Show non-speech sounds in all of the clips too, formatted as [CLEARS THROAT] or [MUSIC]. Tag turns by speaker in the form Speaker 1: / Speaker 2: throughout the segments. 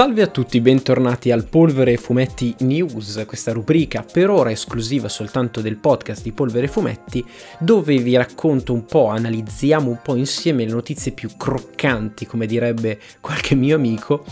Speaker 1: Salve a tutti, bentornati al Polvere Fumetti News, questa rubrica per ora esclusiva soltanto del podcast di Polvere Fumetti, dove vi racconto un po', analizziamo un po' insieme le notizie più croccanti, come direbbe qualche mio amico,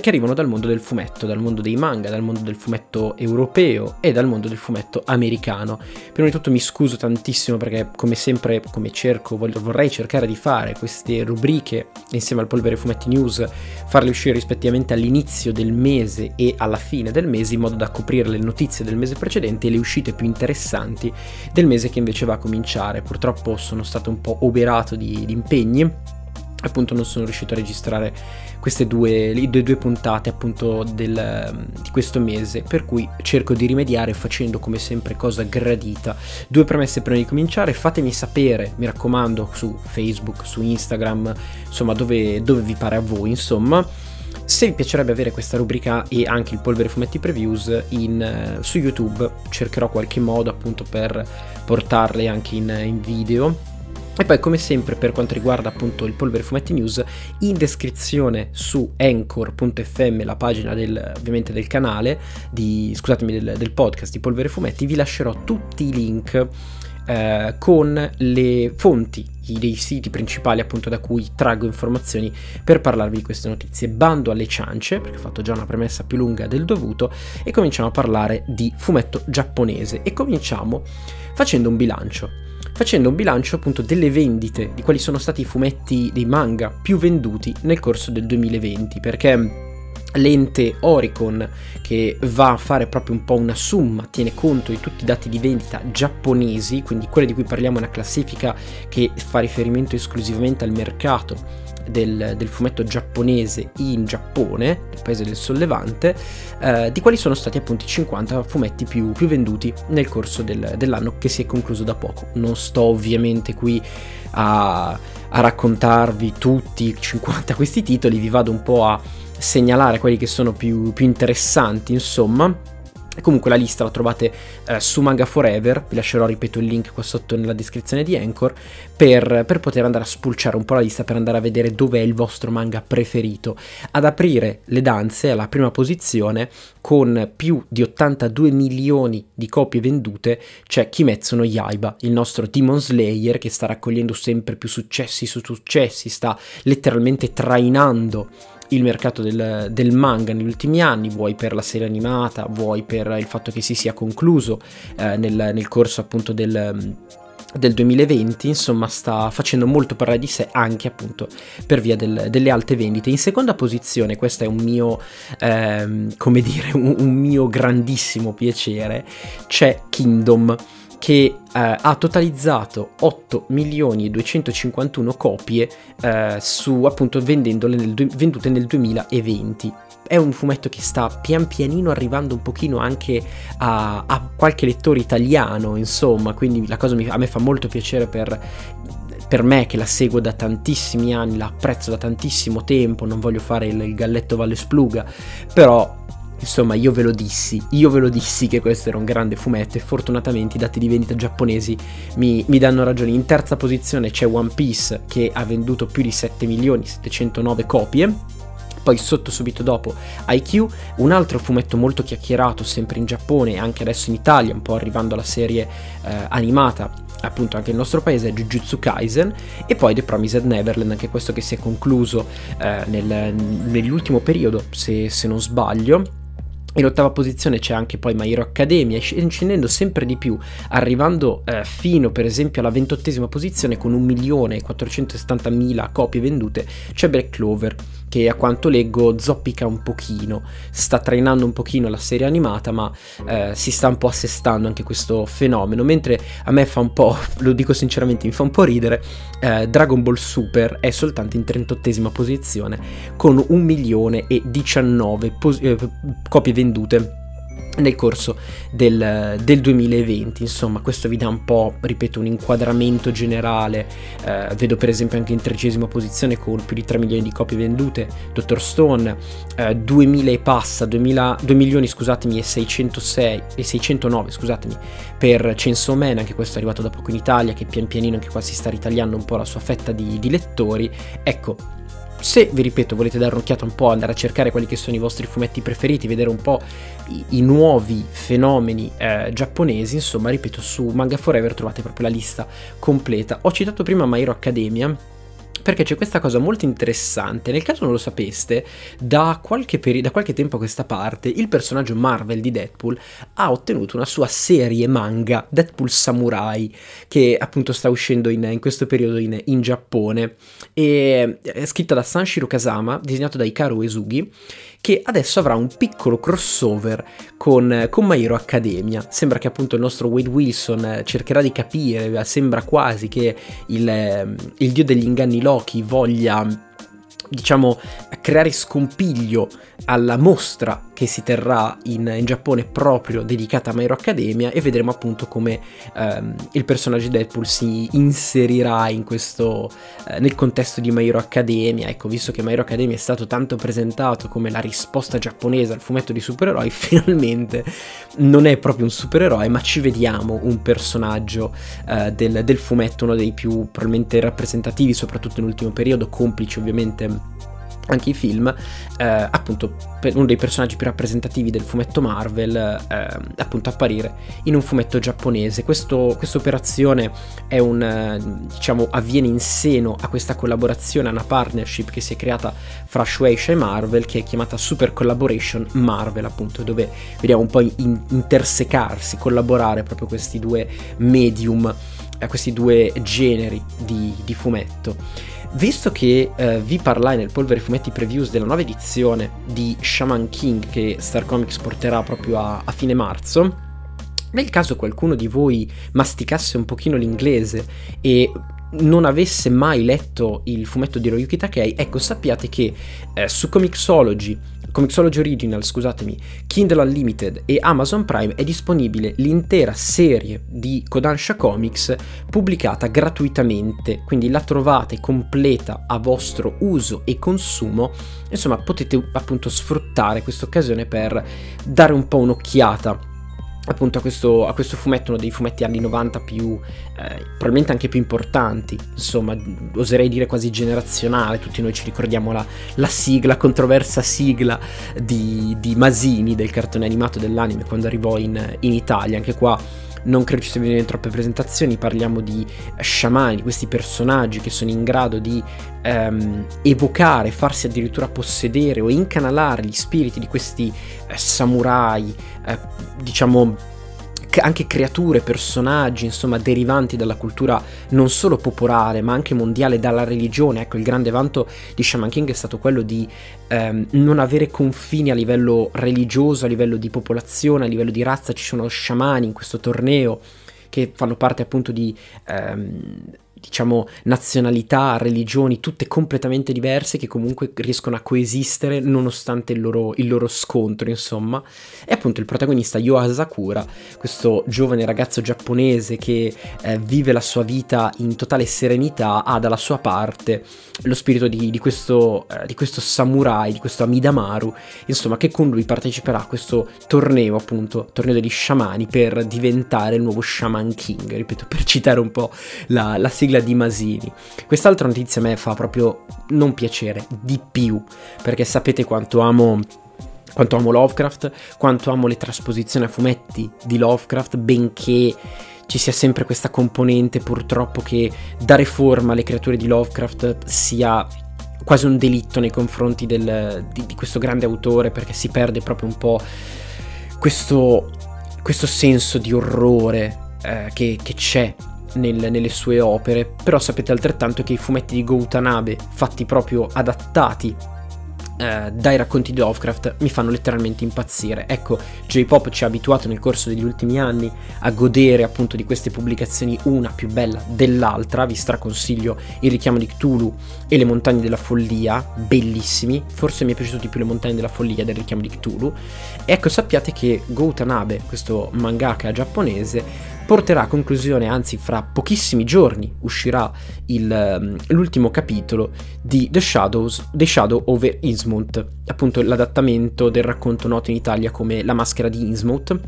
Speaker 1: che arrivano dal mondo del fumetto, dal mondo dei manga, dal mondo del fumetto europeo e dal mondo del fumetto americano. Prima di tutto mi scuso tantissimo perché come sempre, come cerco, voglio, vorrei cercare di fare queste rubriche insieme al Polvere Fumetti News, farle uscire rispettivamente all'inizio del mese e alla fine del mese in modo da coprire le notizie del mese precedente e le uscite più interessanti del mese che invece va a cominciare. Purtroppo sono stato un po' oberato di, di impegni appunto non sono riuscito a registrare queste due, le due puntate appunto del, di questo mese per cui cerco di rimediare facendo come sempre cosa gradita. Due premesse prima di cominciare fatemi sapere mi raccomando su facebook su instagram insomma dove, dove vi pare a voi insomma. Se vi piacerebbe avere questa rubrica e anche il polvere fumetti previews in, su youtube cercherò qualche modo appunto per portarle anche in, in video e poi come sempre per quanto riguarda appunto il Polvere Fumetti News, in descrizione su anchor.fm, la pagina del, ovviamente del canale, di, scusatemi del, del podcast di Polvere Fumetti, vi lascerò tutti i link eh, con le fonti dei siti principali appunto da cui traggo informazioni per parlarvi di queste notizie. Bando alle ciance, perché ho fatto già una premessa più lunga del dovuto, e cominciamo a parlare di fumetto giapponese. E cominciamo facendo un bilancio facendo un bilancio appunto delle vendite, di quali sono stati i fumetti dei manga più venduti nel corso del 2020, perché l'ente Oricon che va a fare proprio un po' una summa, tiene conto di tutti i dati di vendita giapponesi, quindi quelle di cui parliamo è una classifica che fa riferimento esclusivamente al mercato del, del, fumetto giapponese in Giappone, il paese del sollevante, eh, di quali sono stati appunto i 50 fumetti più, più venduti nel corso del, dell'anno che si è concluso da poco. Non sto ovviamente qui a, a raccontarvi tutti i 50 questi titoli, vi vado un po' a segnalare quelli che sono più, più interessanti, insomma Comunque la lista la trovate eh, su Manga Forever, vi lascerò, ripeto, il link qua sotto nella descrizione di Anchor, per, per, poter andare a spulciare un po' la lista, per andare a vedere dove è il vostro manga preferito. Ad aprire le danze alla prima posizione, con più di 82 milioni di copie vendute, c'è Kimetsu no Yaiba, il nostro Demon Slayer, che sta raccogliendo sempre più successi su successi, sta letteralmente trainando il mercato del, del, manga negli ultimi anni, vuoi per la serie animata, vuoi per il fatto che si sia concluso eh, nel, nel, corso appunto del, del 2020, insomma sta facendo molto parlare di sé anche appunto per via del, delle alte vendite. In seconda posizione, questo è un mio, ehm, come dire, un, un mio grandissimo piacere, c'è Kingdom che eh, ha totalizzato 8 milioni e 251 copie eh, su appunto vendendole nel, vendute nel 2020 è un fumetto che sta pian pianino arrivando un pochino anche a, a qualche lettore italiano insomma quindi la cosa mi, a me fa molto piacere per per me che la seguo da tantissimi anni, la apprezzo da tantissimo tempo, non voglio fare il, il galletto Valle Spluga, però Insomma, io ve lo dissi, io ve lo dissi che questo era un grande fumetto e fortunatamente i dati di vendita giapponesi mi, mi danno ragione. In terza posizione c'è One Piece che ha venduto più di 7 milioni 709 copie. Poi sotto subito dopo IQ, un altro fumetto molto chiacchierato sempre in Giappone e anche adesso in Italia, un po' arrivando alla serie eh, animata appunto anche nel nostro paese Jujutsu Kaisen e poi The Promised Neverland anche questo che si è concluso eh, nel, nell'ultimo periodo se, se non sbaglio in ottava posizione c'è anche poi My Hero Academia, scendendo sempre di più, arrivando eh, fino per esempio alla ventottesima posizione con 1.470.000 copie vendute, c'è Black Clover che a quanto leggo zoppica un pochino, sta trainando un pochino la serie animata ma eh, si sta un po' assestando anche questo fenomeno, mentre a me fa un po', [LAUGHS] lo dico sinceramente, mi fa un po' ridere, eh, Dragon Ball Super è soltanto in 38esima posizione con 1 milione e 19 pos- eh, copie vendute nel corso del, del, 2020. Insomma, questo vi dà un po', ripeto, un inquadramento generale. Eh, vedo per esempio anche in tredicesima posizione con più di 3 milioni di copie vendute, Dr. Stone, eh, 2000 e passa, 2000, 2 milioni scusatemi e 606 e 609 scusatemi per Censo Man, anche questo è arrivato da poco in Italia, che pian pianino anche qua si sta ritagliando un po' la sua fetta di, di lettori. Ecco, se vi ripeto volete dare un'occhiata un po', andare a cercare quelli che sono i vostri fumetti preferiti, vedere un po' i, i nuovi fenomeni eh, giapponesi, insomma ripeto su Manga Forever trovate proprio la lista completa. Ho citato prima My Hero Academia perché c'è questa cosa molto interessante. Nel caso non lo sapeste, da qualche, peri- da qualche, tempo a questa parte, il personaggio Marvel di Deadpool ha ottenuto una sua serie manga, Deadpool Samurai, che appunto sta uscendo in, in questo periodo in, in, Giappone. E è scritta da Sanshiro Kazama, disegnato da Hikaru Esugi che adesso avrà un piccolo crossover con, con My Hero Academia. Sembra che appunto il nostro Wade Wilson eh, cercherà di capire, sembra quasi che il, ehm, il dio degli inganni Loki voglia diciamo, creare scompiglio alla mostra che si terrà in, in Giappone proprio dedicata a My Hero Academia e vedremo appunto come ehm, il personaggio di Deadpool si inserirà in questo, eh, nel contesto di My Hero Academia. Ecco, visto che My Hero Academia è stato tanto presentato come la risposta giapponese al fumetto di supereroi, [LAUGHS] finalmente non è proprio un supereroe, ma ci vediamo un personaggio eh, del, del fumetto, uno dei più probabilmente rappresentativi, soprattutto nell'ultimo periodo, complice ovviamente anche i film, eh, appunto uno dei personaggi più rappresentativi del fumetto Marvel, eh, appunto apparire in un fumetto giapponese. questa operazione è un, eh, diciamo, avviene in seno a questa collaborazione, a una partnership che si è creata fra Shueisha e Marvel, che è chiamata Super Collaboration Marvel, appunto, dove vediamo un po' in- intersecarsi, collaborare proprio questi due medium, eh, questi due generi di, di fumetto. Visto che eh, vi parlai nel Polvere Fumetti Previews della nuova edizione di Shaman King che Star Comics porterà proprio a, a fine marzo, nel caso qualcuno di voi masticasse un pochino l'inglese e non avesse mai letto il fumetto di Royuki Takei, ecco sappiate che eh, su Comixology Comixology Original, scusatemi, Kindle Unlimited e Amazon Prime è disponibile l'intera serie di Kodansha Comics pubblicata gratuitamente, quindi la trovate completa a vostro uso e consumo, insomma potete appunto sfruttare questa occasione per dare un po' un'occhiata appunto a questo, a questo, fumetto, uno dei fumetti anni 90 più, eh, probabilmente anche più importanti, insomma, oserei dire quasi generazionale, tutti noi ci ricordiamo la, la sigla, controversa sigla di, di, Masini del cartone animato dell'anime quando arrivò in, in Italia, anche qua non credo ci siano troppe presentazioni, parliamo di sciamani, di questi personaggi che sono in grado di ehm, evocare, farsi addirittura possedere o incanalare gli spiriti di questi eh, samurai, eh, diciamo anche creature, personaggi, insomma, derivanti dalla cultura non solo popolare, ma anche mondiale, dalla religione. Ecco, il grande vanto di Shaman King è stato quello di ehm, non avere confini a livello religioso, a livello di popolazione, a livello di razza. Ci sono sciamani in questo torneo che fanno parte appunto di ehm, diciamo, nazionalità, religioni, tutte completamente diverse che comunque riescono a coesistere nonostante il loro, il loro scontro, insomma. E appunto il protagonista Yo Asakura, questo giovane ragazzo giapponese che eh, vive la sua vita in totale serenità, ha dalla sua parte lo spirito di, di, questo, eh, di questo samurai, di questo Amidamaru, insomma, che con lui parteciperà a questo torneo, appunto, torneo degli sciamani per diventare il nuovo Shaman King, ripeto, per citare un po' la, la sigla sigla di Masini. Quest'altra notizia a me fa proprio non piacere, di più, perché sapete quanto amo quanto amo Lovecraft, quanto amo le trasposizioni a fumetti di Lovecraft, benché ci sia sempre questa componente purtroppo che dare forma alle creature di Lovecraft sia quasi un delitto nei confronti del, di, di, questo grande autore perché si perde proprio un po' questo, questo senso di orrore eh, che, che c'è nel, nelle sue opere, però sapete altrettanto che i fumetti di Gautanabe, fatti proprio adattati eh, dai racconti di Lovecraft mi fanno letteralmente impazzire. Ecco, J-Pop ci ha abituato nel corso degli ultimi anni a godere appunto di queste pubblicazioni una più bella dell'altra, vi straconsiglio Il richiamo di Cthulhu e Le montagne della follia, bellissimi, forse mi è piaciuto di più Le montagne della follia del richiamo di Cthulhu. Ecco, sappiate che Go Utanabe, questo mangaka giapponese, porterà a conclusione, anzi fra pochissimi giorni uscirà il, ehm, l'ultimo capitolo di The, Shadows, The Shadow over Innsmouth, appunto l'adattamento del racconto noto in Italia come La maschera di Innsmouth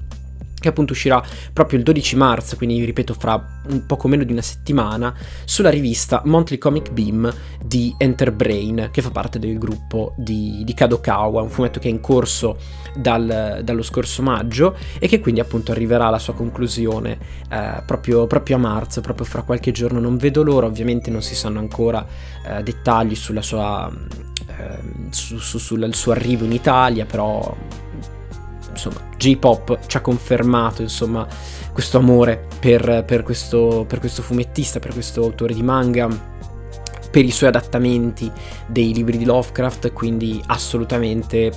Speaker 1: che appunto uscirà proprio il 12 marzo, quindi ripeto fra un poco meno di una settimana, sulla rivista Monthly Comic Beam di Enterbrain, che fa parte del gruppo di, di Kadokawa, un fumetto che è in corso dal, dallo scorso maggio e che quindi appunto arriverà alla sua conclusione eh, proprio, proprio, a marzo, proprio fra qualche giorno. Non vedo l'ora, ovviamente non si sanno ancora eh, dettagli sulla sua, eh, su, su, sul suo arrivo in Italia, però insomma, J-Pop ci ha confermato, insomma, questo amore per, per, questo, per questo fumettista, per questo autore di manga, per i suoi adattamenti dei libri di Lovecraft, quindi assolutamente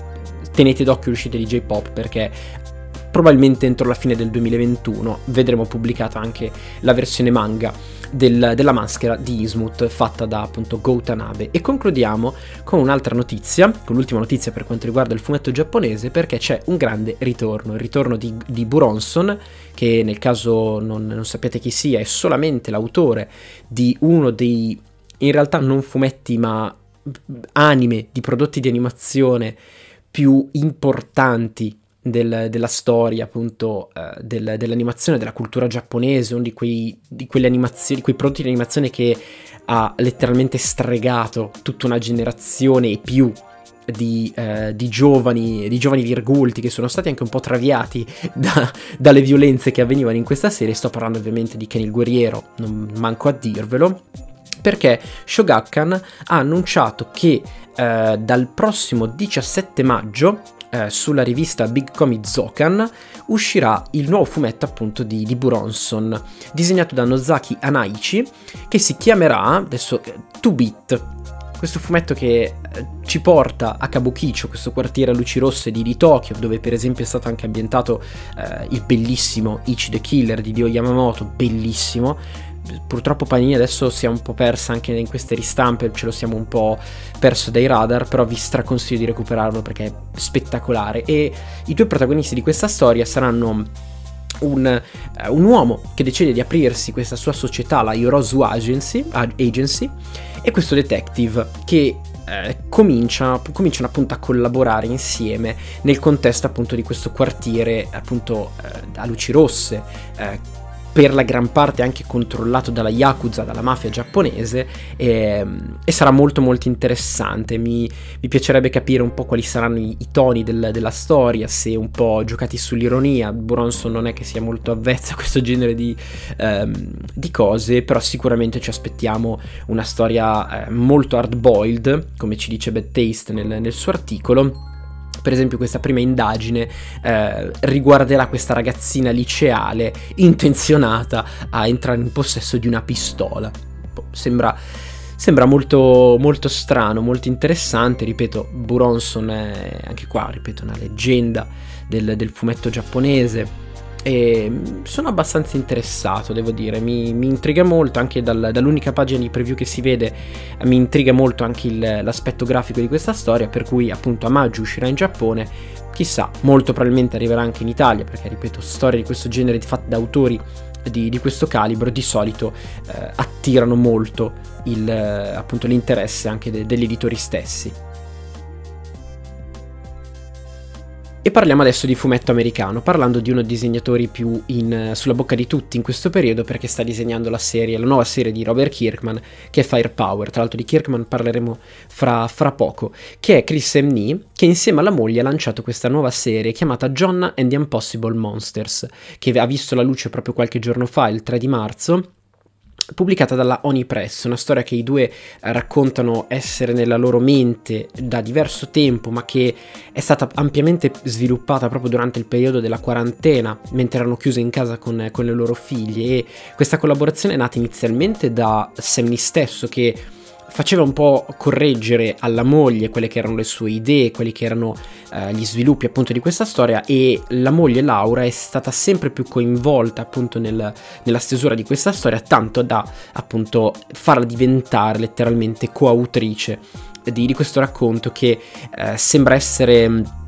Speaker 1: tenete d'occhio l'uscita di J-Pop perché probabilmente entro la fine del 2021 vedremo pubblicata anche la versione manga del, della maschera di Ismut fatta da appunto Goutanabe. E concludiamo con un'altra notizia, con l'ultima notizia per quanto riguarda il fumetto giapponese, perché c'è un grande ritorno, il ritorno di, di Buronson, che nel caso non, non sapete chi sia, è solamente l'autore di uno dei, in realtà non fumetti ma anime di prodotti di animazione più importanti del, della storia, appunto, eh, del, dell'animazione, della cultura giapponese, uno di quei, di di quei prodotti di animazione che ha letteralmente stregato tutta una generazione e più di, eh, di, giovani, di giovani virgulti che sono stati anche un po' traviati da, dalle violenze che avvenivano in questa serie. Sto parlando ovviamente di Ken il Guerriero, non manco a dirvelo. Perché Shogakukan ha annunciato che eh, dal prossimo 17 maggio eh, sulla rivista Big Comic Zokan uscirà il nuovo fumetto appunto di, di Buronson, disegnato da Nozaki Anaichi, che si chiamerà adesso 2-Bit. Questo fumetto che eh, ci porta a Kabukicho, questo quartiere a luci rosse di, di Tokyo, dove per esempio è stato anche ambientato eh, il bellissimo Ichi the Killer di Dio Yamamoto, bellissimo, purtroppo Panini adesso si è un po' persa anche in queste ristampe, ce lo siamo un po' perso dai radar, però vi straconsiglio di recuperarlo perché è spettacolare. E i due protagonisti di questa storia saranno un, uh, un uomo che decide di aprirsi questa sua società, la Yorozu Agency, Agency e questo detective che eh, cominciano, cominciano, appunto a collaborare insieme nel contesto appunto di questo quartiere appunto eh, a luci rosse eh, per la gran parte anche controllato dalla Yakuza, dalla mafia giapponese, e, ehm, e sarà molto molto interessante. Mi, mi, piacerebbe capire un po' quali saranno i, i toni del, della storia, se un po' giocati sull'ironia. Bronson non è che sia molto avvezzo a questo genere di, ehm, di cose, però sicuramente ci aspettiamo una storia eh, molto hard-boiled, come ci dice Bad Taste nel, nel suo articolo per esempio questa prima indagine eh, riguarderà questa ragazzina liceale intenzionata a entrare in possesso di una pistola. Boh, sembra, sembra molto, molto strano, molto interessante, ripeto, Buronson è anche qua, ripeto, una leggenda del, del fumetto giapponese e sono abbastanza interessato, devo dire, mi, mi intriga molto anche dal, dall'unica pagina di preview che si vede, mi intriga molto anche il, l'aspetto grafico di questa storia, per cui appunto a maggio uscirà in Giappone, chissà, molto probabilmente arriverà anche in Italia, perché ripeto, storie di questo genere fatte da autori di, di, questo calibro di solito eh, attirano molto il, appunto, l'interesse anche de, degli editori stessi. E parliamo adesso di fumetto americano, parlando di uno dei disegnatori più in, sulla bocca di tutti in questo periodo perché sta disegnando la serie, la nuova serie di Robert Kirkman che è Firepower, tra l'altro di Kirkman parleremo fra, fra poco, che è Chris M. Nee che insieme alla moglie ha lanciato questa nuova serie chiamata John and the Impossible Monsters, che ha visto la luce proprio qualche giorno fa, il 3 di marzo, pubblicata dalla Oni Press, una storia che i due raccontano essere nella loro mente da diverso tempo, ma che è stata ampiamente sviluppata proprio durante il periodo della quarantena, mentre erano chiuse in casa con, con le loro figlie. E questa collaborazione è nata inizialmente da Sammy stesso, che faceva un po' correggere alla moglie quelle che erano le sue idee, quelli che erano eh, gli sviluppi appunto di questa storia e la moglie Laura è stata sempre più coinvolta appunto nel, nella stesura di questa storia, tanto da appunto farla diventare letteralmente coautrice di, di questo racconto che eh, sembra essere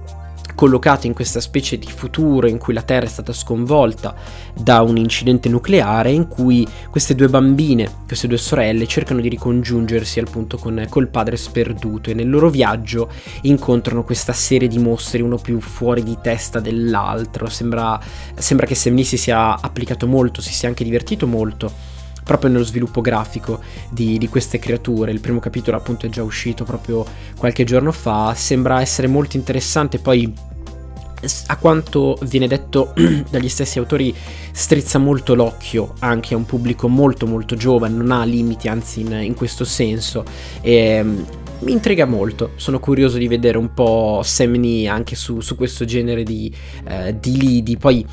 Speaker 1: collocato in questa specie di futuro in cui la Terra è stata sconvolta da un incidente nucleare in cui queste due bambine, queste due sorelle, cercano di ricongiungersi al punto con col padre sperduto e nel loro viaggio incontrano questa serie di mostri, uno più fuori di testa dell'altro. Sembra, sembra che Lee si sia applicato molto, si sia anche divertito molto proprio nello sviluppo grafico di, di, queste creature. Il primo capitolo appunto è già uscito proprio qualche giorno fa, sembra essere molto interessante, poi a quanto viene detto [CLEARS THROAT] dagli stessi autori strizza molto l'occhio anche a un pubblico molto molto giovane, non ha limiti anzi in, in questo senso. E um, mi intriga molto, sono curioso di vedere un po' Semni anche su, su questo genere di, uh, di lidi, poi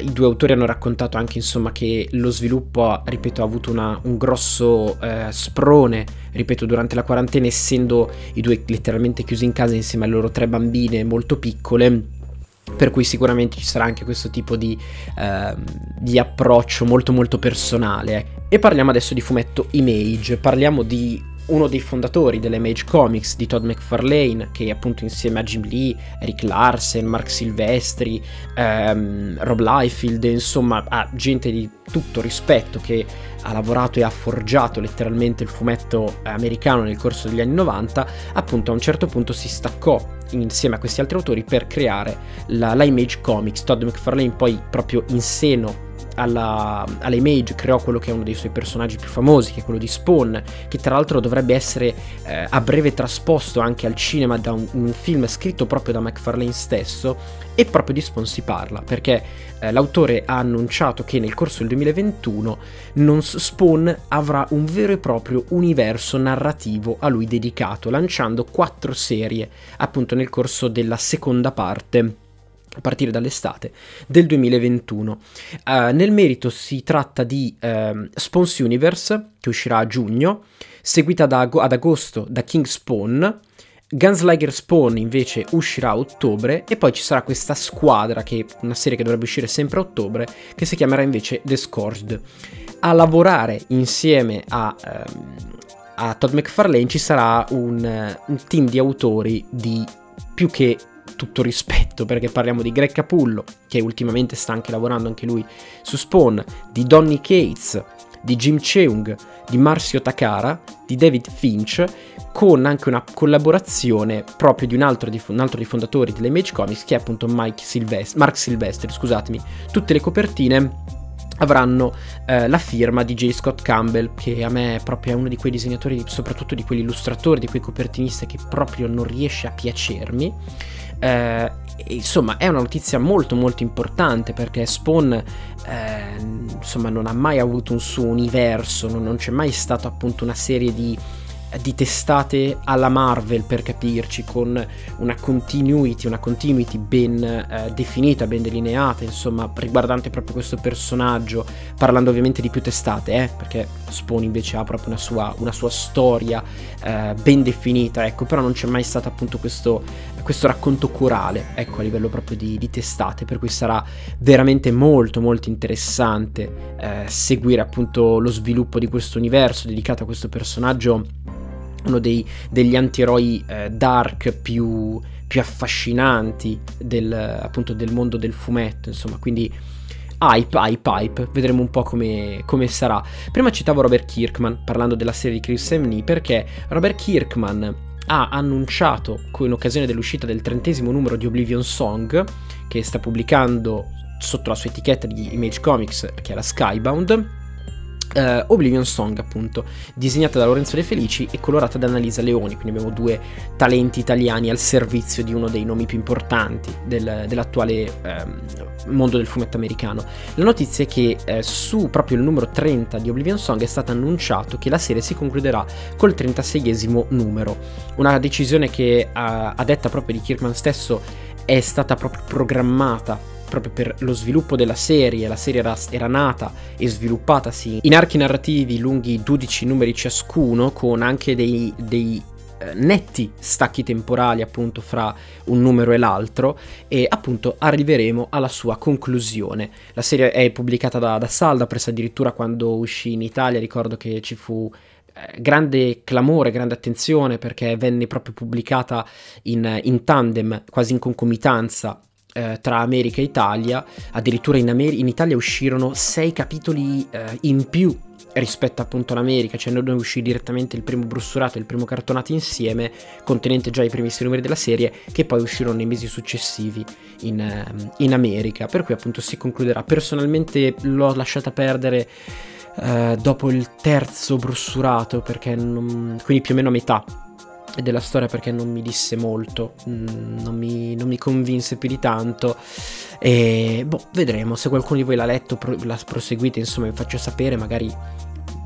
Speaker 1: i due autori hanno raccontato anche insomma che lo sviluppo, ripeto, ha avuto una, un grosso eh, sprone, ripeto, durante la quarantena, essendo i due letteralmente chiusi in casa insieme alle loro tre bambine molto piccole. Per cui sicuramente ci sarà anche questo tipo di, eh, di approccio molto molto personale. E parliamo adesso di fumetto Image, parliamo di uno dei fondatori delle Mage Comics di Todd McFarlane, che appunto insieme a Jim Lee, Eric Larsen, Mark Silvestri, ehm, Rob Liefeld, insomma, ha gente di tutto rispetto che ha lavorato e ha forgiato letteralmente il fumetto americano nel corso degli anni 90, appunto a un certo punto si staccò insieme a questi altri autori per creare la, la Image Comics. Todd McFarlane poi proprio in seno alla, alla, Image creò quello che è uno dei suoi personaggi più famosi, che è quello di Spawn, che tra l'altro dovrebbe essere eh, a breve trasposto anche al cinema da un, un, film scritto proprio da McFarlane stesso, e proprio di Spawn si parla, perché eh, l'autore ha annunciato che nel corso del 2021 non, Spawn avrà un vero e proprio universo narrativo a lui dedicato, lanciando quattro serie appunto nel corso della seconda parte a partire dall'estate del 2021. Uh, eh, nel merito si tratta di uh, Spawns Universe, che uscirà a giugno, seguita ad, ad agosto da King Spawn, Gunslinger Spawn invece uscirà a ottobre e poi ci sarà questa squadra, che è una serie che dovrebbe uscire sempre a ottobre, che si chiamerà invece The Scourged. A lavorare insieme a... Um, a Todd McFarlane ci sarà un, un team di autori di più che tutto rispetto perché parliamo di Greg Capullo che ultimamente sta anche lavorando anche lui su Spawn, di Donny Cates, di Jim Cheung, di Marcio Takara, di David Finch con anche una collaborazione proprio di un altro, di, un altro dei fondatori delle Image Comics che è appunto Silvestri, Mark Silvestri, scusatemi. Tutte le copertine avranno eh, la firma di J. Scott Campbell, che a me proprio è uno di quei disegnatori, soprattutto di quegli illustratori, di quei copertinisti che proprio non riesce a piacermi. Eh, insomma, è una notizia molto molto importante perché Spawn eh, insomma, non ha mai avuto un suo universo, non, non c'è mai stata appunto una serie di di testate alla Marvel per capirci, con una continuity, una continuity ben eh, definita, ben delineata, insomma, riguardante proprio questo personaggio, parlando ovviamente di più testate, eh, perché Spawn invece ha proprio una sua, una sua storia eh, ben definita, ecco, però non c'è mai stato appunto questo, questo racconto corale, ecco, a livello proprio di, di, testate, per cui sarà veramente molto molto interessante eh, seguire appunto lo sviluppo di questo universo dedicato a questo personaggio uno dei, degli antieroi eh, dark più, più affascinanti del, appunto del mondo del fumetto, insomma, quindi hype, hype, hype, vedremo un po' come, come, sarà. Prima citavo Robert Kirkman parlando della serie di Chris Semney perché Robert Kirkman ha annunciato in occasione dell'uscita del trentesimo numero di Oblivion Song che sta pubblicando sotto la sua etichetta di Image Comics che la Skybound Uh, Oblivion Song, appunto, disegnata da Lorenzo De Felici e colorata da Annalisa Leoni, quindi abbiamo due talenti italiani al servizio di uno dei nomi più importanti del, dell'attuale um, mondo del fumetto americano. La notizia è che uh, su proprio il numero 30 di Oblivion Song è stato annunciato che la serie si concluderà col 36esimo numero, una decisione che uh, a detta proprio di Kirkman stesso è stata proprio programmata proprio per lo sviluppo della serie, la serie era, era nata e sviluppatasi in archi narrativi lunghi 12 numeri ciascuno, con anche dei, dei eh, netti stacchi temporali appunto fra un numero e l'altro. E appunto arriveremo alla sua conclusione. La serie è pubblicata da, da Salda, presso addirittura quando uscì in Italia. Ricordo che ci fu eh, grande clamore, grande attenzione perché venne proprio pubblicata in, in tandem, quasi in concomitanza eh, tra America e Italia, addirittura in, Amer- in Italia uscirono sei capitoli eh, in più rispetto appunto all'America, cioè noi uscì direttamente il primo brussurato e il primo cartonato insieme, contenente già i primissimi numeri della serie, che poi uscirono nei mesi successivi in, ehm, in America, per cui appunto si concluderà. Personalmente l'ho lasciata perdere eh, dopo il terzo brussurato, perché non, quindi più o meno a metà della storia perché non mi disse molto, mm, non mi, non mi, convinse più di tanto. E boh, vedremo. Se qualcuno di voi l'ha letto, pro, la proseguite, insomma vi faccio sapere, magari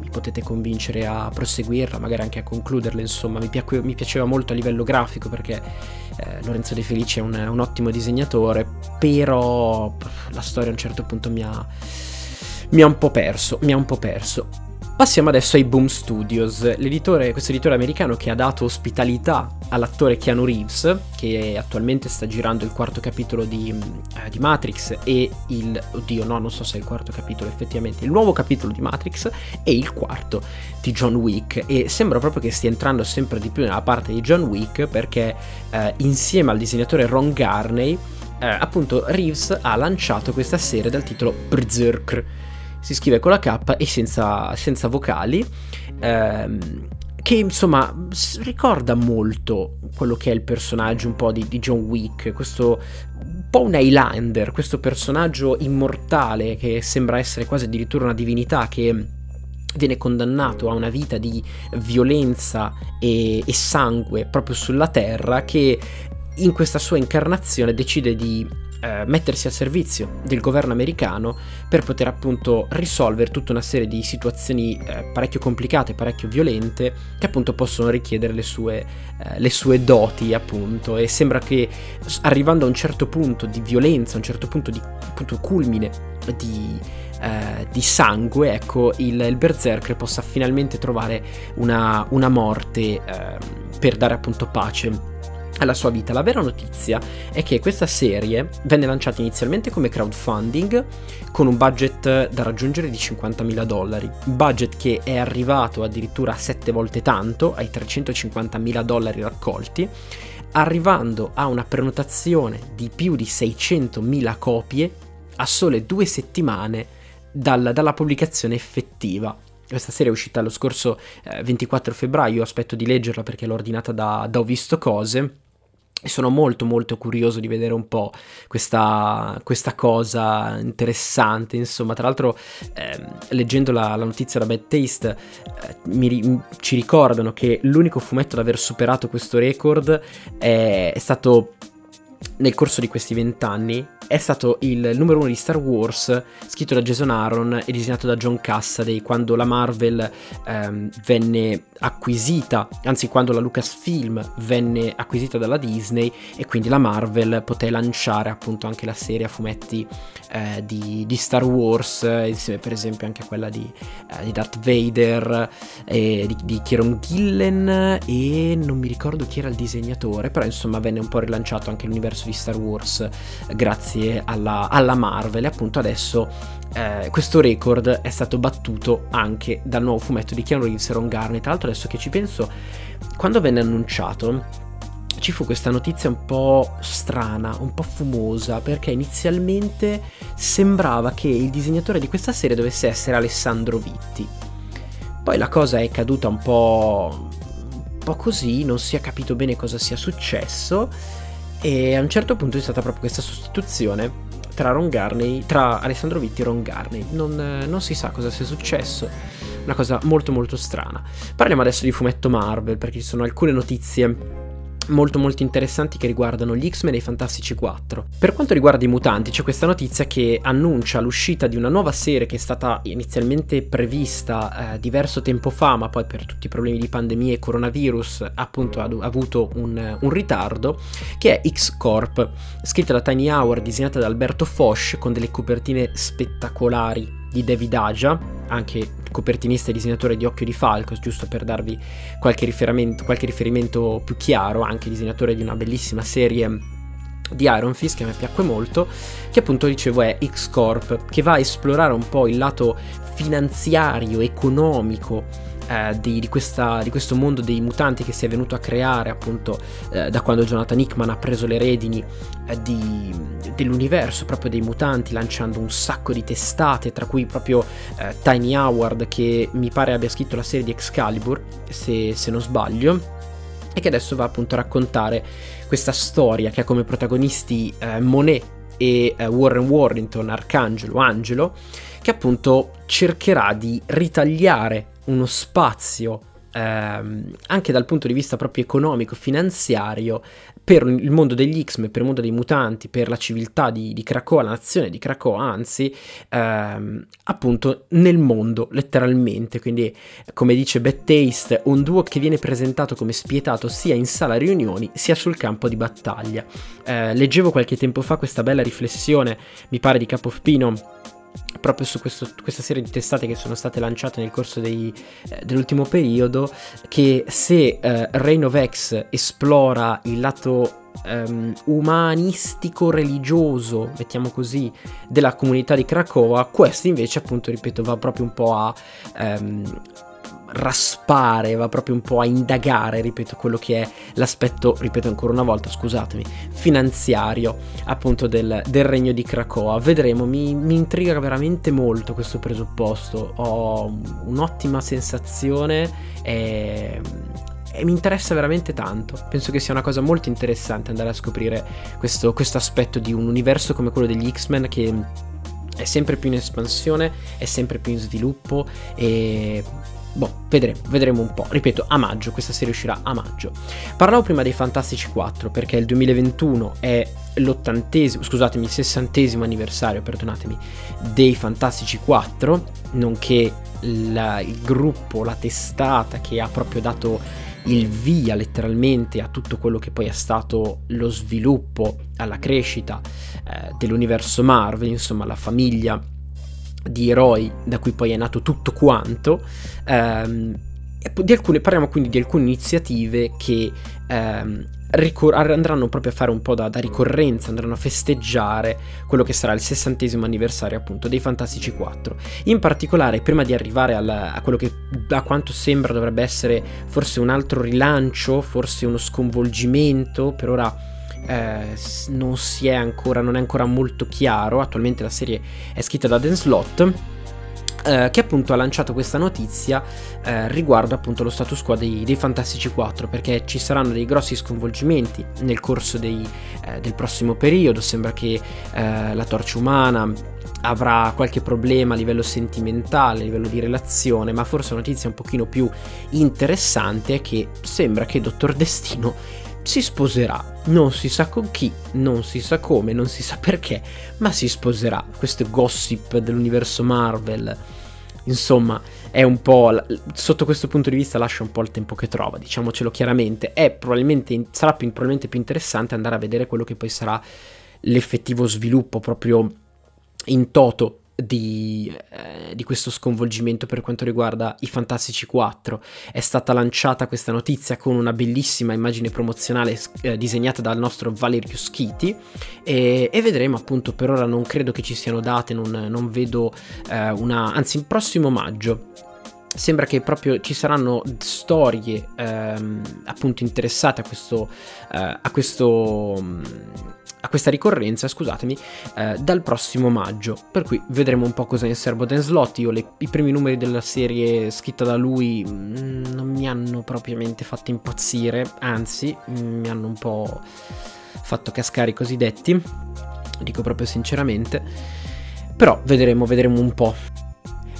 Speaker 1: mi potete convincere a proseguirla, magari anche a concluderla, insomma. Mi, piace, mi piaceva molto a livello grafico perché eh, Lorenzo De Felici è un, un ottimo disegnatore, però la storia a un certo punto mi ha mi ha un po' perso, mi ha un po' perso. Passiamo adesso ai Boom Studios, l'editore, questo editore americano che ha dato ospitalità all'attore Keanu Reeves, che attualmente sta girando il quarto capitolo di, eh, di, Matrix e il... oddio no, non so se è il quarto capitolo effettivamente, il nuovo capitolo di Matrix e il quarto di John Wick. E sembra proprio che stia entrando sempre di più nella parte di John Wick perché eh, insieme al disegnatore Ron Garney, eh, appunto Reeves ha lanciato questa serie dal titolo Berserk si scrive con la K e senza, senza vocali, ehm, che insomma ricorda molto quello che è il personaggio un po' di, di John Wick, questo un po' un Highlander, questo personaggio immortale che sembra essere quasi addirittura una divinità che viene condannato a una vita di violenza e, e, sangue proprio sulla terra che in questa sua incarnazione decide di eh, mettersi al servizio del governo americano per poter appunto risolvere tutta una serie di situazioni eh, parecchio complicate, parecchio violente, che appunto possono richiedere le sue, eh, le sue doti appunto. E sembra che arrivando a un certo punto di violenza, a un certo punto di appunto, culmine di, eh, di sangue, ecco, il, il, berserker possa finalmente trovare una, una morte eh, per dare appunto pace alla sua vita. La vera notizia è che questa serie venne lanciata inizialmente come crowdfunding con un budget da raggiungere di 50.000 dollari, budget che è arrivato addirittura a 7 volte tanto, ai 350.000 dollari raccolti, arrivando a una prenotazione di più di 600.000 copie a sole due settimane dal, dalla pubblicazione effettiva. Questa serie è uscita lo scorso eh, 24 febbraio, aspetto di leggerla perché l'ho ordinata da, da Ho visto cose sono molto molto curioso di vedere un po' questa, questa cosa interessante, insomma, tra l'altro ehm, leggendo la, la, notizia da Bad Taste eh, mi, ci ricordano che l'unico fumetto ad aver superato questo record è, è stato nel corso di questi vent'anni è stato il numero uno di Star Wars, scritto da Jason Aaron e disegnato da John Cassaday, quando la Marvel ehm, venne acquisita, anzi quando la Lucasfilm venne acquisita dalla Disney e quindi la Marvel poté lanciare appunto anche la serie a fumetti eh, di, di, Star Wars, insieme per esempio anche a quella di, eh, di Darth Vader, eh, di, di Kieron Gillen e non mi ricordo chi era il disegnatore, però insomma venne un po' rilanciato anche l'universo di Star Wars grazie alla, alla Marvel e appunto adesso eh, questo record è stato battuto anche dal nuovo fumetto di Keanu Reeves e Ron Garney. Tra l'altro adesso che ci penso, quando venne annunciato ci fu questa notizia un po' strana, un po' fumosa, perché inizialmente sembrava che il disegnatore di questa serie dovesse essere Alessandro Vitti. Poi la cosa è caduta un po', un po' così, non si è capito bene cosa sia successo e a un certo punto è stata proprio questa sostituzione tra Garney, tra Alessandro Vitti e Ron Garney. Non, non, si sa cosa sia successo. Una cosa molto molto strana. Parliamo adesso di fumetto Marvel, perché ci sono alcune notizie molto molto interessanti che riguardano gli X-Men e i Fantastici 4. Per quanto riguarda i mutanti c'è questa notizia che annuncia l'uscita di una nuova serie che è stata inizialmente prevista eh, diverso tempo fa ma poi per tutti i problemi di pandemia e coronavirus appunto ha avuto un, un ritardo che è X-Corp scritta da Tiny Hour disegnata da Alberto Foch con delle copertine spettacolari di David Aja, anche copertinista e disegnatore di Occhio di Falco, giusto per darvi qualche riferimento, qualche riferimento più chiaro, anche disegnatore di una bellissima serie di Iron Fist che me piacque molto, che appunto dicevo è X-Corp, che va a esplorare un po' il lato finanziario, economico eh, di, di, questa, di, questo mondo dei mutanti che si è venuto a creare appunto eh, da quando Jonathan Hickman ha preso le redini eh, di, dell'universo proprio dei mutanti lanciando un sacco di testate tra cui proprio eh, Tiny Howard che mi pare abbia scritto la serie di Excalibur se, se non sbaglio e che adesso va appunto a raccontare questa storia che ha come protagonisti eh, Monet e eh, Warren Warrington, Arcangelo, Angelo, che appunto cercherà di ritagliare uno spazio ehm, anche dal punto di vista proprio economico, finanziario, per il mondo degli X-Men, per il mondo dei mutanti, per la civiltà di, di Krakoa, la nazione di Krakoa, anzi, ehm, appunto nel mondo, letteralmente. Quindi, come dice Bad Taste, un duo che viene presentato come spietato sia in sala riunioni sia sul campo di battaglia. Eh, leggevo qualche tempo fa questa bella riflessione, mi pare di Capo Pino proprio su questo, questa serie di testate che sono state lanciate nel corso dei, eh, dell'ultimo periodo che se eh, Reign of X esplora il lato um, umanistico religioso mettiamo così della comunità di Cracovia questo invece appunto ripeto va proprio un po' a um, raspare, va proprio un po' a indagare, ripeto, quello che è l'aspetto, ripeto ancora una volta, scusatemi, finanziario appunto del, del regno di Krakoa. Vedremo, mi, mi, intriga veramente molto questo presupposto, ho un'ottima sensazione e, e mi interessa veramente tanto. Penso che sia una cosa molto interessante andare a scoprire questo, questo aspetto di un universo come quello degli X-Men che è sempre più in espansione, è sempre più in sviluppo e Boh, vedremo, vedremo un po'. Ripeto, a maggio, questa serie uscirà a maggio. Parlavo prima dei Fantastici 4 perché il 2021 è l'ottantesimo, scusatemi, il sessantesimo anniversario, perdonatemi, dei Fantastici 4, nonché la, il gruppo, la testata che ha proprio dato il via letteralmente a tutto quello che poi è stato lo sviluppo, alla crescita eh, dell'universo Marvel, insomma la famiglia di eroi da cui poi è nato tutto quanto. Ehm, alcune, parliamo quindi di alcune iniziative che ehm, ricor- andranno proprio a fare un po' da, da, ricorrenza, andranno a festeggiare quello che sarà il sessantesimo anniversario appunto dei Fantastici 4. In particolare, prima di arrivare al, a quello che a quanto sembra dovrebbe essere forse un altro rilancio, forse uno sconvolgimento, per ora eh, non è ancora, non è ancora molto chiaro. Attualmente la serie è scritta da Dan Slott. Eh, che appunto ha lanciato questa notizia eh, riguardo appunto lo status quo dei, dei, Fantastici 4 perché ci saranno dei grossi sconvolgimenti nel corso dei, eh, del prossimo periodo sembra che eh, la torcia umana avrà qualche problema a livello sentimentale, a livello di relazione, ma forse una notizia un pochino più interessante è che sembra che Dottor Destino si sposerà. Non si sa con chi, non si sa come, non si sa perché, ma si sposerà. Questo gossip dell'universo Marvel. Insomma, è un po'. Sotto questo punto di vista, lascia un po' il tempo che trova, diciamocelo chiaramente. È probabilmente, sarà più, probabilmente più interessante andare a vedere quello che poi sarà l'effettivo sviluppo proprio in toto di, eh, di, questo sconvolgimento per quanto riguarda i Fantastici 4. È stata lanciata questa notizia con una bellissima immagine promozionale eh, disegnata dal nostro Valerio Schiti e, e, vedremo appunto per ora non credo che ci siano date, non, non vedo eh, una... anzi il prossimo maggio sembra che proprio ci saranno storie ehm, appunto interessate a questo, eh, a questo a questa ricorrenza, scusatemi, eh, dal prossimo maggio. Per cui vedremo un po' cosa in serbo Dan Slot. Io le, i primi numeri della serie scritta da lui mh, mm, non mi hanno propriamente fatto impazzire, anzi mh, mm, mi hanno un po' fatto cascare i cosiddetti, dico proprio sinceramente. Però vedremo, vedremo un po'.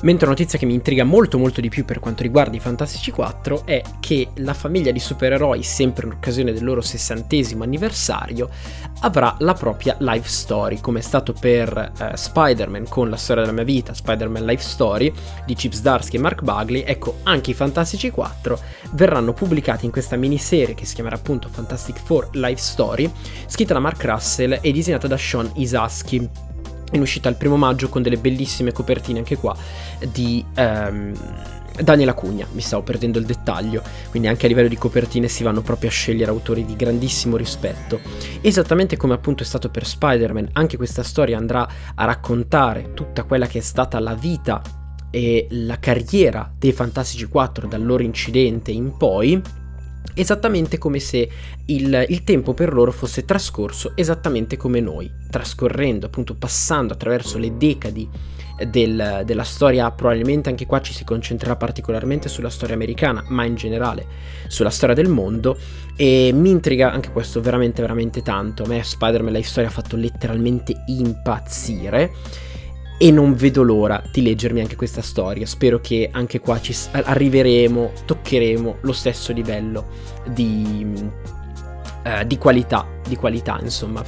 Speaker 1: Mentre una notizia che mi intriga molto molto di più per quanto riguarda i Fantastici 4 è che la famiglia di supereroi, sempre in occasione del loro sessantesimo anniversario, avrà la propria life story, come è stato per uh, Spider-Man con la storia della mia vita, Spider-Man Life Story di Chip Zdarsky e Mark Bagley, ecco anche i Fantastici 4 verranno pubblicati in questa miniserie che si chiamerà appunto Fantastic Four Life Story, scritta da Mark Russell e disegnata da Sean Isaski in uscita il primo maggio con delle bellissime copertine anche qua di um, Daniela Cugna, mi stavo perdendo il dettaglio, quindi anche a livello di copertine si vanno proprio a scegliere autori di grandissimo rispetto. Esattamente come appunto è stato per Spider-Man, anche questa storia andrà a raccontare tutta quella che è stata la vita e la carriera dei Fantastici 4 dal loro incidente in poi esattamente come se il, il, tempo per loro fosse trascorso esattamente come noi, trascorrendo, appunto passando attraverso le decadi del, della storia, probabilmente anche qua ci si concentrerà particolarmente sulla storia americana, ma in generale sulla storia del mondo e mi intriga anche questo veramente veramente tanto, a me Spider-Man Life Story ha fatto letteralmente impazzire e non vedo l'ora di leggermi anche questa storia. Spero che anche qua ci arriveremo, toccheremo lo stesso livello di, uh, di qualità, di qualità, insomma.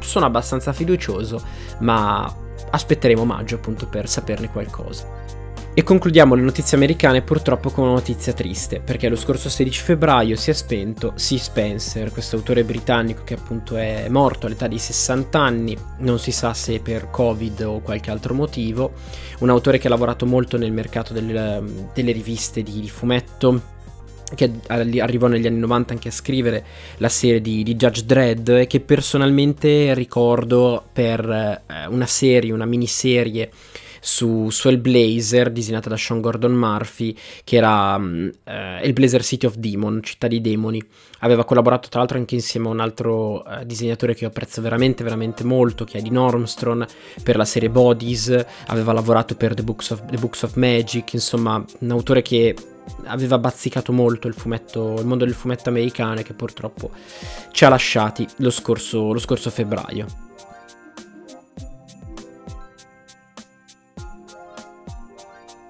Speaker 1: Sono abbastanza fiducioso, ma aspetteremo maggio appunto per saperne qualcosa. E concludiamo le notizie americane purtroppo con una notizia triste, perché lo scorso 16 febbraio si è spento C. Spencer, questo autore britannico che appunto è morto all'età di 60 anni, non si sa se per Covid o qualche altro motivo, un autore che ha lavorato molto nel mercato del, delle riviste di, di fumetto, che arrivò negli anni 90 anche a scrivere la serie di, di Judge Dredd e che personalmente ricordo per eh, una serie, una miniserie su, su Hellblazer, disegnata da Sean Gordon Murphy, che era um, uh, Hellblazer City of Demon, città di demoni. Aveva collaborato tra l'altro anche insieme a un altro uh, disegnatore che io apprezzo veramente, veramente molto, che è di Normstron, per la serie Bodies, aveva lavorato per The Books of, The Books of Magic, insomma un autore che aveva bazzicato molto il, fumetto, il mondo del fumetto americano che purtroppo ci ha lasciati lo scorso, lo scorso febbraio.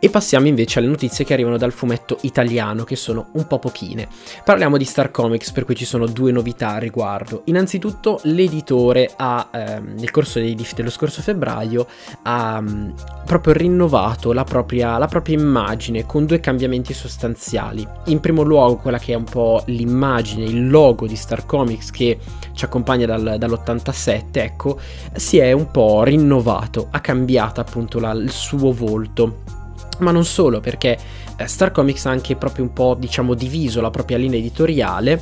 Speaker 1: E passiamo invece alle notizie che arrivano dal fumetto italiano, che sono un po' pochine. Parliamo di Star Comics, per cui ci sono due novità a riguardo. Innanzitutto, l'editore ha, ehm, nel corso dei dello scorso febbraio, ha um, proprio rinnovato la propria, la propria immagine con due cambiamenti sostanziali. In primo luogo, quella che è un po' l'immagine, il logo di Star Comics che ci accompagna dal, dall'87, ecco, si è un po' rinnovato, ha cambiato appunto la, il suo volto ma non solo, perché eh, Star Comics ha anche proprio un po', diciamo, diviso la propria linea editoriale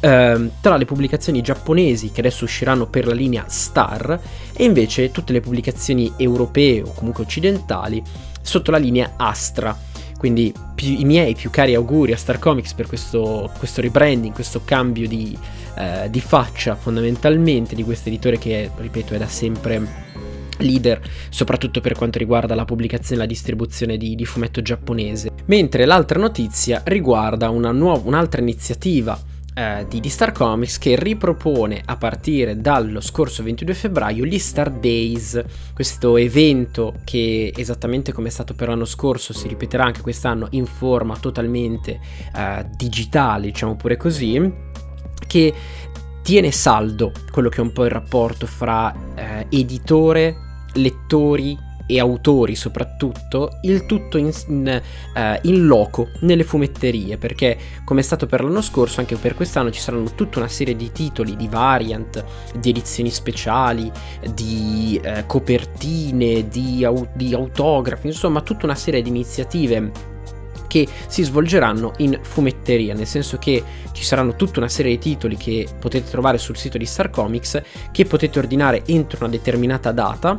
Speaker 1: eh, tra le pubblicazioni giapponesi che adesso usciranno per la linea Star e invece tutte le pubblicazioni europee o comunque occidentali sotto la linea Astra. Quindi più, i miei più cari auguri a Star Comics per questo, questo rebranding, questo cambio di, eh, di faccia fondamentalmente di questo editore che, ripeto, è da sempre leader, soprattutto per quanto riguarda la pubblicazione e la distribuzione di, di fumetto giapponese. Mentre l'altra notizia riguarda nuova, un'altra iniziativa eh, di, di, Star Comics che ripropone a partire dallo scorso 22 febbraio gli Star Days, questo evento che esattamente come è stato per l'anno scorso si ripeterà anche quest'anno in forma totalmente eh, digitale, diciamo pure così, che tiene saldo quello che è un po' il rapporto fra eh, editore lettori e autori soprattutto, il tutto in, in, uh, in, loco nelle fumetterie, perché come è stato per l'anno scorso, anche per quest'anno ci saranno tutta una serie di titoli, di variant, di edizioni speciali, di uh, copertine, di, au- di autografi, insomma tutta una serie di iniziative che si svolgeranno in fumetteria, nel senso che ci saranno tutta una serie di titoli che potete trovare sul sito di Star Comics che potete ordinare entro una determinata data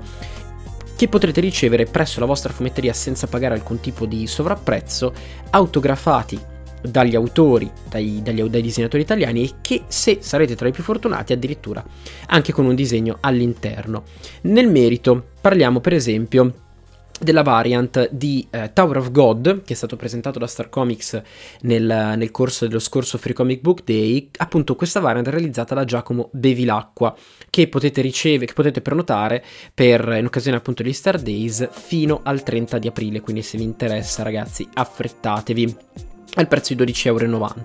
Speaker 1: che potrete ricevere presso la vostra fumetteria senza pagare alcun tipo di sovrapprezzo, autografati dagli autori, dai, dagli, dai, disegnatori italiani e che se sarete tra i più fortunati addirittura anche con un disegno all'interno. Nel merito parliamo per esempio della variant di eh, Tower of God, che è stato presentato da Star Comics nel, nel, corso dello scorso Free Comic Book Day, appunto questa variant è realizzata da Giacomo Bevilacqua, che potete ricevere, che potete prenotare per, in occasione appunto degli Star Days fino al 30 di aprile, quindi se vi interessa ragazzi affrettatevi al prezzo di 12,90 euro.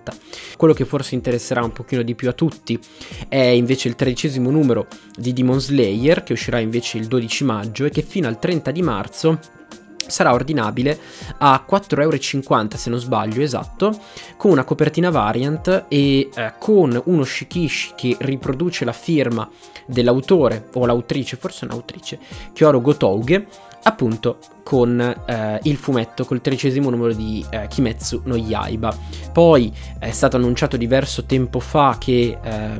Speaker 1: Quello che forse interesserà un pochino di più a tutti è invece il tredicesimo numero di Demon Slayer che uscirà invece il 12 maggio e che fino al 30 di marzo sarà ordinabile a 4,50 euro se non sbaglio esatto con una copertina variant e eh, con uno shikishi che riproduce la firma dell'autore o l'autrice forse un'autrice Kyoru Gotouge appunto con eh, il fumetto, col tredicesimo numero di eh, Kimetsu no Yaiba. Poi è stato annunciato diverso tempo fa che eh,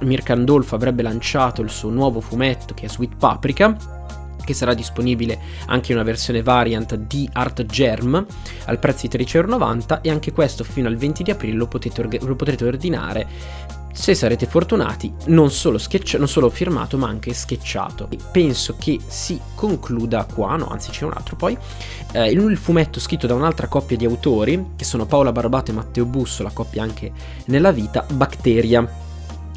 Speaker 1: Mirkandolfo avrebbe lanciato il suo nuovo fumetto che è Sweet Paprika che sarà disponibile anche in una versione variant di Art Germ al prezzo di 13,90€ e anche questo fino al 20 di aprile lo, potete, lo potrete ordinare se sarete fortunati, non solo, sketch- non solo firmato ma anche sketchato. Penso che si concluda qua, no, anzi c'è un altro poi, eh, il fumetto scritto da un'altra coppia di autori, che sono Paola Barbato e Matteo Busso, la coppia anche nella vita, Bacteria,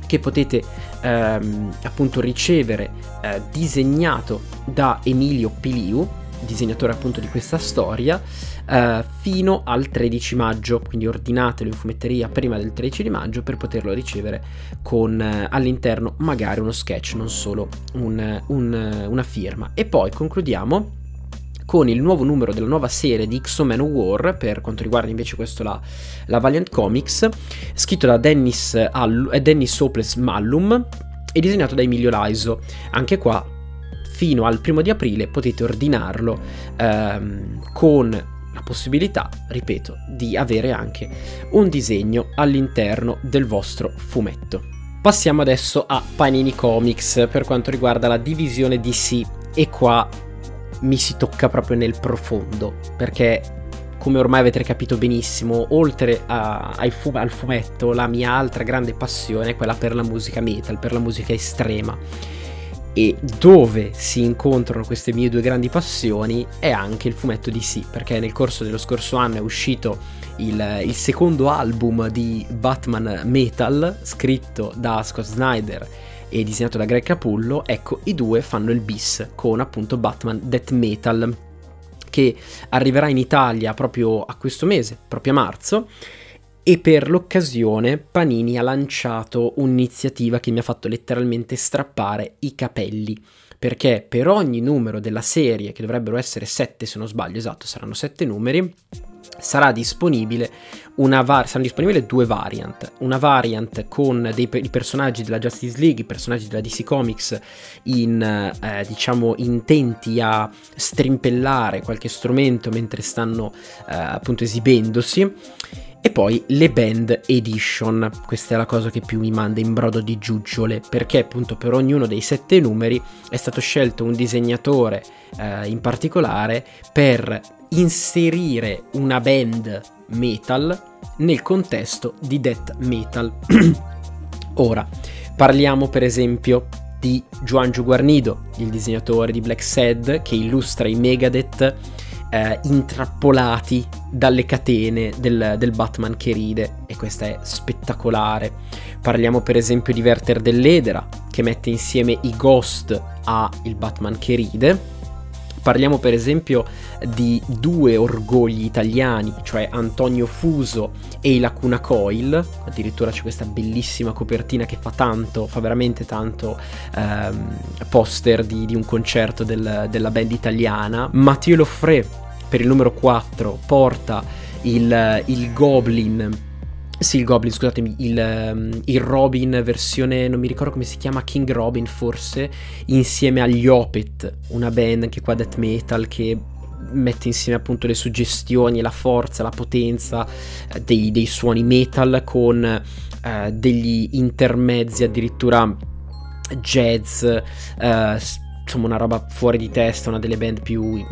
Speaker 1: che potete ehm, appunto ricevere eh, disegnato da Emilio Piliu, disegnatore appunto di questa storia, eh, fino al 13 maggio, quindi ordinatelo in fumetteria prima del 13 di maggio per poterlo ricevere con eh, all'interno magari uno sketch, non solo un, un, una firma. E poi concludiamo con il nuovo numero della nuova serie di X-Men War, per quanto riguarda invece questo la, la Valiant Comics, scritto da Dennis, All- eh, Dennis Hopeless Mallum e disegnato da Emilio Laiso. Anche qua fino al primo di aprile potete ordinarlo ehm, con la possibilità, ripeto, di avere anche un disegno all'interno del vostro fumetto. Passiamo adesso a Panini Comics per quanto riguarda la divisione DC e qua mi si tocca proprio nel profondo perché come ormai avete capito benissimo, oltre a, fu- al fumetto, la mia altra grande passione è quella per la musica metal, per la musica estrema e dove si incontrano queste mie due grandi passioni è anche il fumetto DC, perché nel corso dello scorso anno è uscito il, il secondo album di Batman Metal, scritto da Scott Snyder e disegnato da Greg Capullo, ecco i due fanno il bis con appunto Batman Death Metal che arriverà in Italia proprio a questo mese, proprio a marzo e per l'occasione Panini ha lanciato un'iniziativa che mi ha fatto letteralmente strappare i capelli perché per ogni numero della serie, che dovrebbero essere sette se non sbaglio, esatto, saranno sette numeri, sarà disponibile una var- saranno disponibili due variant. Una variant con dei pe- i personaggi della Justice League, i personaggi della DC Comics in, eh, diciamo, intenti a strimpellare qualche strumento mentre stanno eh, appunto esibendosi e poi le band edition, questa è la cosa che più mi manda in brodo di giuggiole, perché appunto per ognuno dei sette numeri è stato scelto un disegnatore eh, in particolare per inserire una band metal nel contesto di death metal. [CLEARS THROAT] Ora, parliamo per esempio di Juanjo Guarnido, il disegnatore di Black Sad che illustra i Megadeth eh, intrappolati dalle catene del, del, Batman che ride e questa è spettacolare. Parliamo per esempio di Werther dell'Edera che mette insieme i Ghost a il Batman che ride. Parliamo per esempio di due orgogli italiani, cioè Antonio Fuso e i Lacuna Coil, addirittura c'è questa bellissima copertina che fa tanto, fa veramente tanto ehm, poster di, di, un concerto del, della band italiana. Matteo Loffre per il numero 4 porta il, il Goblin sì, il Goblin, scusatemi, il, um, il, Robin versione, non mi ricordo come si chiama, King Robin forse, insieme agli Opet, una band anche qua death metal che mette insieme appunto le suggestioni, la forza, la potenza eh, dei, dei, suoni metal con eh, degli intermezzi addirittura jazz, eh, insomma una roba fuori di testa, una delle band più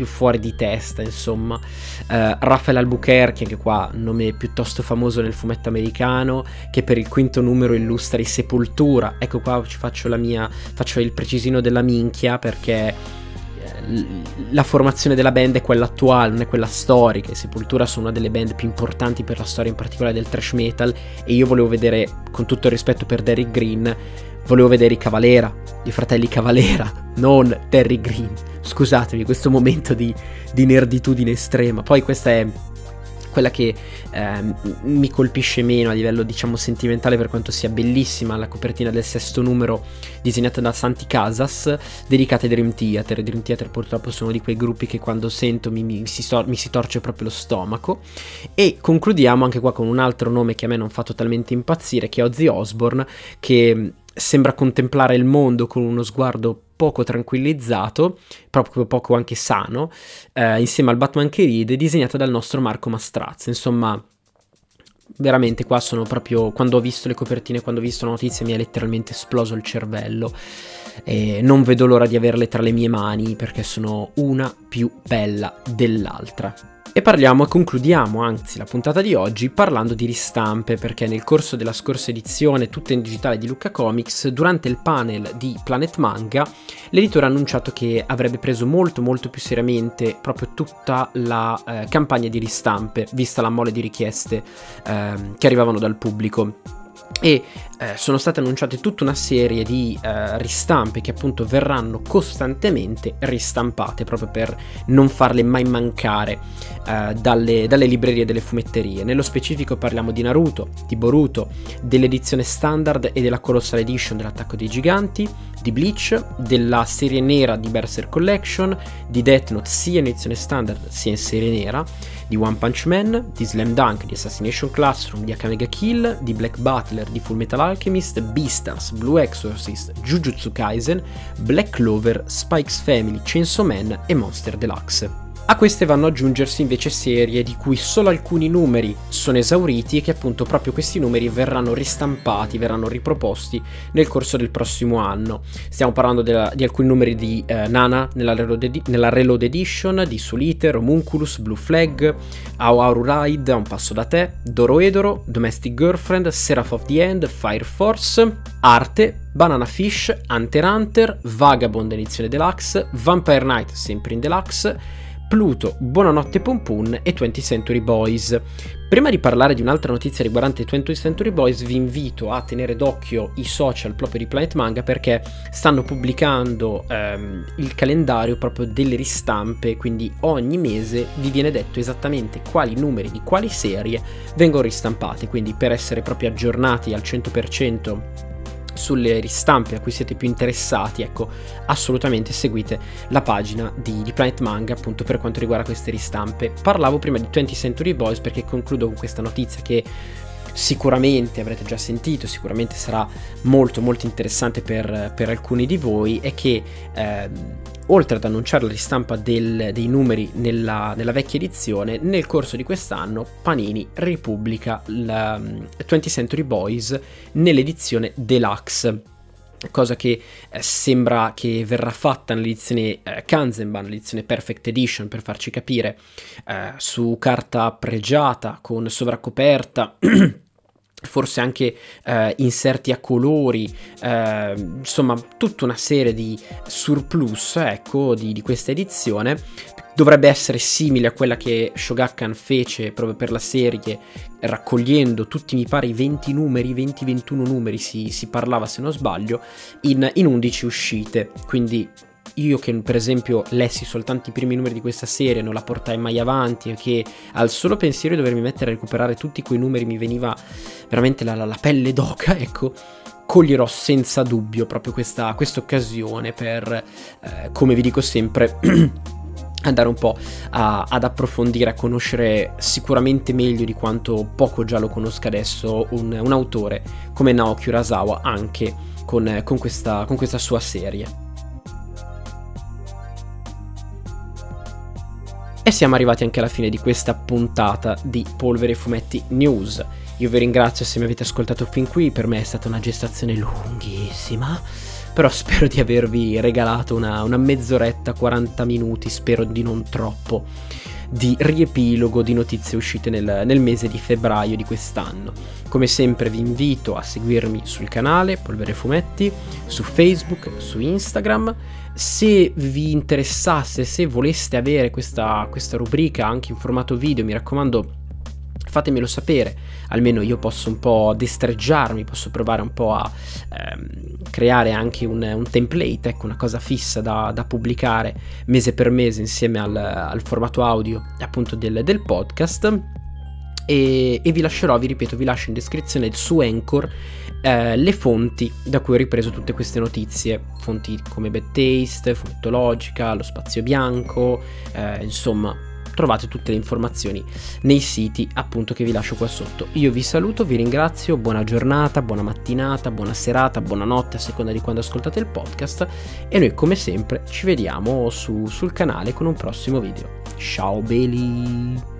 Speaker 1: più fuori di testa, insomma. Uh, Raffaele Albuquerque, anche qua nome piuttosto famoso nel fumetto americano, che per il quinto numero illustra i Sepoltura. Ecco qua ci faccio la mia, faccio il precisino della minchia perché eh, la formazione della band è quella attuale, non è quella storica. Sepultura sono una delle band più importanti per la storia, in particolare del thrash metal. E io volevo vedere, con tutto il rispetto per Derrick Green, volevo vedere i Cavalera, i fratelli Cavalera, non Terry Green. Scusatemi, questo momento di, di nerditudine estrema. Poi questa è quella che eh, mi colpisce meno a livello diciamo sentimentale per quanto sia bellissima la copertina del sesto numero disegnata da Santi Casas dedicata ai Dream Theater Dream Theater purtroppo sono di quei gruppi che quando sento mi, mi, si, mi si torce proprio lo stomaco e concludiamo anche qua con un altro nome che a me non fa totalmente impazzire che è Ozzy Osbourne che sembra contemplare il mondo con uno sguardo poco tranquillizzato, proprio poco anche sano, eh, insieme al Batman che ride, disegnata dal nostro Marco Mastrazzo. Insomma, veramente qua sono proprio quando ho visto le copertine, quando ho visto la notizia mi è letteralmente esploso il cervello e non vedo l'ora di averle tra le mie mani perché sono una più bella dell'altra. E parliamo e concludiamo anzi la puntata di oggi parlando di ristampe perché nel corso della scorsa edizione tutta in digitale di Lucca Comics durante il panel di Planet Manga l'editore ha annunciato che avrebbe preso molto molto più seriamente proprio tutta la eh, campagna di ristampe vista la mole di richieste eh, che arrivavano dal pubblico e eh, sono state annunciate tutta una serie di eh, ristampe che appunto verranno costantemente ristampate proprio per non farle mai mancare eh, dalle, dalle, librerie delle fumetterie. Nello specifico parliamo di Naruto, di Boruto, dell'edizione standard e della Colossal Edition dell'attacco dei giganti, di Bleach, della serie nera di Berserk Collection, di Death Note sia in edizione standard sia in serie nera, di One Punch Man, di Slam Dunk, di Assassination Classroom, di Akamega Kill, di Black Butler, di Full Metal Alchemist, Beastars, Blue Exorcist, Jujutsu Kaisen, Black Clover, Spikes Family, Chainsaw Man e Monster Deluxe. A queste vanno aggiungersi invece serie di cui solo alcuni numeri sono esauriti e che appunto proprio questi numeri verranno ristampati, verranno riproposti nel corso del prossimo anno. Stiamo parlando della, di alcuni numeri di eh, Nana nella Reload, nella Reload Edition, di Soliter, Homunculus, Blue Flag, Aoaru Ride, un passo da te, Doroedoro, Domestic Girlfriend, Seraph of the End, Fire Force, Arte, Banana Fish, Hunter Hunter, Vagabond edizione deluxe, Vampire Knight sempre in deluxe, Pluto, Buonanotte Pompun e 20th Century Boys. Prima di parlare di un'altra notizia riguardante 20th Century Boys, vi invito a tenere d'occhio i social proprio di Planet Manga perché stanno pubblicando ehm, il calendario proprio delle ristampe, quindi ogni mese vi viene detto esattamente quali numeri di quali serie vengono ristampati, quindi per essere proprio aggiornati al 100% sulle ristampe a cui siete più interessati, ecco, assolutamente seguite la pagina di, di, Planet Manga appunto per quanto riguarda queste ristampe. Parlavo prima di 20th Century Boys perché concludo con questa notizia che sicuramente avrete già sentito, sicuramente sarà molto molto interessante per, per alcuni di voi, è che eh, oltre ad annunciare la ristampa del, dei numeri nella, nella, vecchia edizione, nel corso di quest'anno Panini ripubblica la um, 20th Century Boys nell'edizione deluxe cosa che eh, sembra che verrà fatta nell'edizione eh, Kanzenban, l'edizione Perfect Edition per farci capire, eh, su carta pregiata con sovraccoperta. [CLEARS THROAT] forse anche eh, inserti a colori, eh, insomma tutta una serie di surplus ecco, di, di, questa edizione. Dovrebbe essere simile a quella che Shogakukan fece proprio per la serie, raccogliendo tutti mi pare i 20 numeri, 20-21 numeri si, si, parlava se non sbaglio, in, in 11 uscite. Quindi io che per esempio lessi soltanto i primi numeri di questa serie, non la portai mai avanti che al solo pensiero di dovermi mettere a recuperare tutti quei numeri mi veniva veramente la, la, la pelle d'oca, [LAUGHS] ecco, coglierò senza dubbio proprio questa occasione per, eh, come vi dico sempre, [CLEARS THROAT] andare un po' a, ad approfondire, a conoscere sicuramente meglio di quanto poco già lo conosca adesso un, un autore come Naoki Urasawa anche con, con, questa, con questa sua serie. E siamo arrivati anche alla fine di questa puntata di Polvere Fumetti News. Io vi ringrazio se mi avete ascoltato fin qui, per me è stata una gestazione lunghissima, però [LAUGHS] spero di avervi regalato una, una mezz'oretta, 40 minuti, spero di non troppo. Di riepilogo di notizie uscite nel, nel mese di febbraio di quest'anno. Come sempre vi invito a seguirmi sul canale Polvere Fumetti, su Facebook, su Instagram. Se vi interessasse, se voleste avere questa, questa rubrica anche in formato video, mi raccomando fatemelo sapere, almeno io posso un po' destreggiarmi, posso provare un po' a ehm, creare anche un, un, template, ecco, una cosa fissa da, da pubblicare mese per mese insieme al, al formato audio appunto del, del podcast. E, e, vi lascerò, vi ripeto, vi lascio in descrizione su Anchor eh, le fonti da cui ho ripreso tutte queste notizie, fonti come Bad Taste, Fumettologica, Lo Spazio Bianco, eh, insomma trovate tutte le informazioni nei siti appunto che vi lascio qua sotto. Io vi saluto, vi ringrazio, buona giornata, buona mattinata, buona serata, buonanotte a seconda di quando ascoltate il podcast e noi come sempre ci vediamo su, sul canale con un prossimo video. Ciao belli!